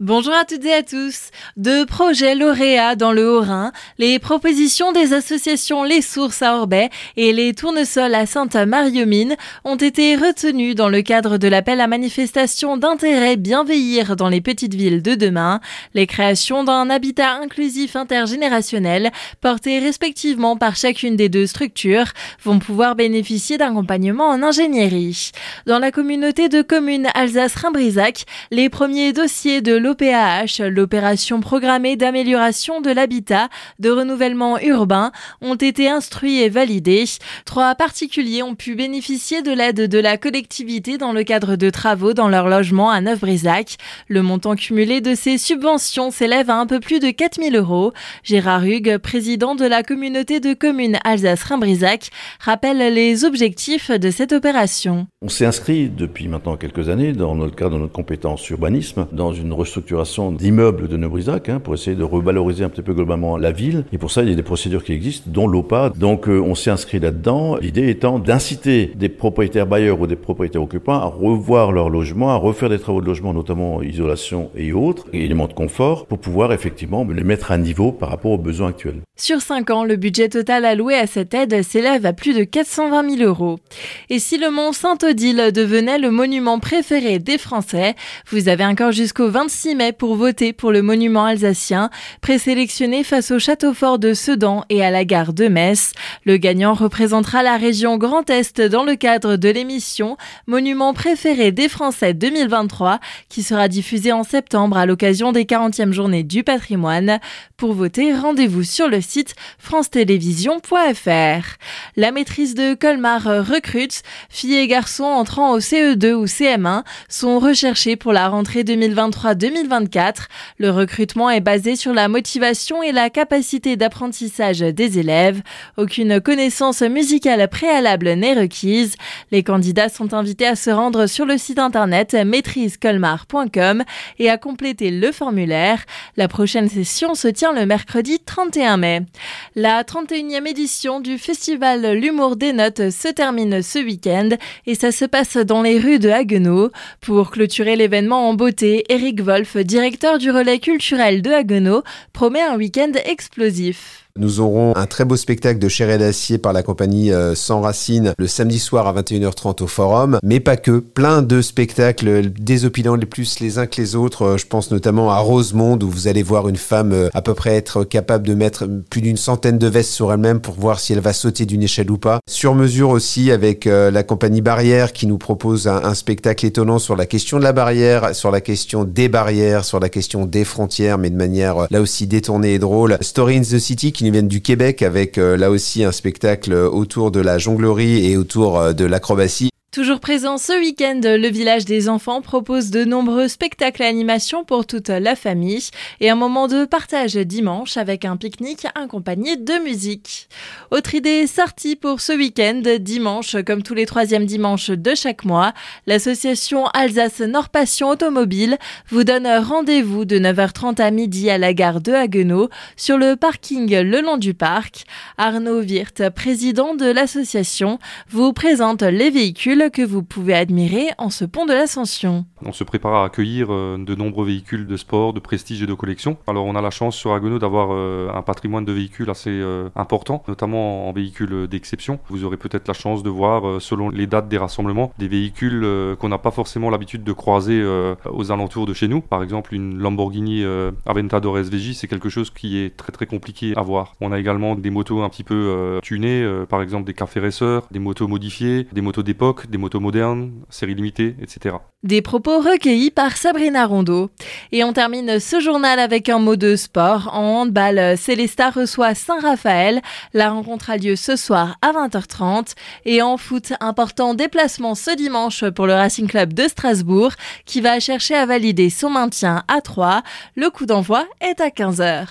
Bonjour à toutes et à tous. De projets lauréats dans le Haut-Rhin, les propositions des associations Les Sources à Orbay et les Tournesols à Sainte-Marie-aux-Mines ont été retenues dans le cadre de l'appel à manifestation d'intérêt bienveillir dans les petites villes de demain. Les créations d'un habitat inclusif intergénérationnel, porté respectivement par chacune des deux structures, vont pouvoir bénéficier d'un accompagnement en ingénierie. Dans la communauté de communes Alsace-Rhin-Brisac, les premiers dossiers de l'OPAH, l'opération programmée d'amélioration de l'habitat, de renouvellement urbain, ont été instruits et validés. Trois particuliers ont pu bénéficier de l'aide de la collectivité dans le cadre de travaux dans leur logement à Neuf-Brisac. Le montant cumulé de ces subventions s'élève à un peu plus de 4000 euros. Gérard Hugues, président de la communauté de communes Alsace-Rhin-Brisac, rappelle les objectifs de cette opération. On s'est inscrit depuis maintenant quelques années dans le cadre de notre compétence urbanisme dans une restructuration structuration d'immeubles de Neubrisac hein, pour essayer de revaloriser un petit peu globalement la ville. Et pour ça, il y a des procédures qui existent, dont l'OPA. Donc euh, on s'est inscrit là-dedans. L'idée étant d'inciter des propriétaires bailleurs ou des propriétaires occupants à revoir leur logement, à refaire des travaux de logement, notamment isolation et autres, éléments de confort, pour pouvoir effectivement les mettre à niveau par rapport aux besoins actuels. Sur 5 ans, le budget total alloué à cette aide s'élève à plus de 420 000 euros. Et si le mont Saint-Odile devenait le monument préféré des Français, vous avez encore jusqu'au 26 mai pour voter pour le monument alsacien, présélectionné face au château fort de Sedan et à la gare de Metz. Le gagnant représentera la région Grand Est dans le cadre de l'émission Monument préféré des Français 2023 qui sera diffusée en septembre à l'occasion des 40e journées du patrimoine. Pour voter, rendez-vous sur le site france-télévisions.fr. La maîtrise de Colmar recrute. Filles et garçons entrant au CE2 ou CM1 sont recherchés pour la rentrée 2023-2024 2024. Le recrutement est basé sur la motivation et la capacité d'apprentissage des élèves. Aucune connaissance musicale préalable n'est requise. Les candidats sont invités à se rendre sur le site internet maîtrisecolmar.com et à compléter le formulaire. La prochaine session se tient le mercredi 31 mai. La 31e édition du festival L'humour des notes se termine ce week-end et ça se passe dans les rues de Haguenau. Pour clôturer l'événement en beauté, Eric Wolf directeur du relais culturel de Haguenau, promet un week-end explosif. Nous aurons un très beau spectacle de Chair et d'acier par la compagnie euh, Sans Racine le samedi soir à 21h30 au Forum, mais pas que. Plein de spectacles désopilants les plus les uns que les autres. Euh, je pense notamment à Rosemonde où vous allez voir une femme euh, à peu près être capable de mettre plus d'une centaine de vestes sur elle-même pour voir si elle va sauter d'une échelle ou pas. Sur mesure aussi avec la compagnie Barrière qui nous propose un, spectacle étonnant sur la question de la barrière, sur la question des barrières, sur la question des frontières, mais de manière là aussi détournée et drôle. Story in the City qui viennent du Québec avec euh, là aussi un spectacle autour de la jonglerie et autour euh, de l'acrobatie. Toujours présent ce week-end, le village des enfants propose de nombreux spectacles et animations pour toute la famille et un moment de partage dimanche avec un pique-nique accompagné de musique. Autre idée sortie pour ce week-end, dimanche, comme tous les troisièmes dimanches de chaque mois, l'association Alsace Nord Passion Automobile vous donne rendez-vous de 9h30 à midi à la gare de Haguenau sur le parking le long du parc. Arnaud Wirth, président de l'association, vous présente les véhicules que vous pouvez admirer en ce pont de l'Ascension. On se prépare à accueillir euh, de nombreux véhicules de sport, de prestige et de collection. Alors on a la chance sur Agono d'avoir euh, un patrimoine de véhicules assez euh, important, notamment en véhicules d'exception. Vous aurez peut-être la chance de voir, selon les dates des rassemblements, des véhicules qu'on n'a pas forcément l'habitude de croiser aux alentours de chez nous. Par exemple, une Lamborghini Aventador SVJ, c'est quelque chose qui est très très compliqué à voir. On a également des motos un petit peu tunées, par exemple des cafés racers, des motos modifiées, des motos d'époque, des motos modernes, série limitée, etc. Des propos recueillis par Sabrina Rondeau. Et on termine ce journal avec un mot de sport. En handball, Célesta reçoit Saint-Raphaël. La rencontre a lieu ce soir à 20h30. Et en foot, important déplacement ce dimanche pour le Racing Club de Strasbourg qui va chercher à valider son maintien à 3. Le coup d'envoi est à 15h.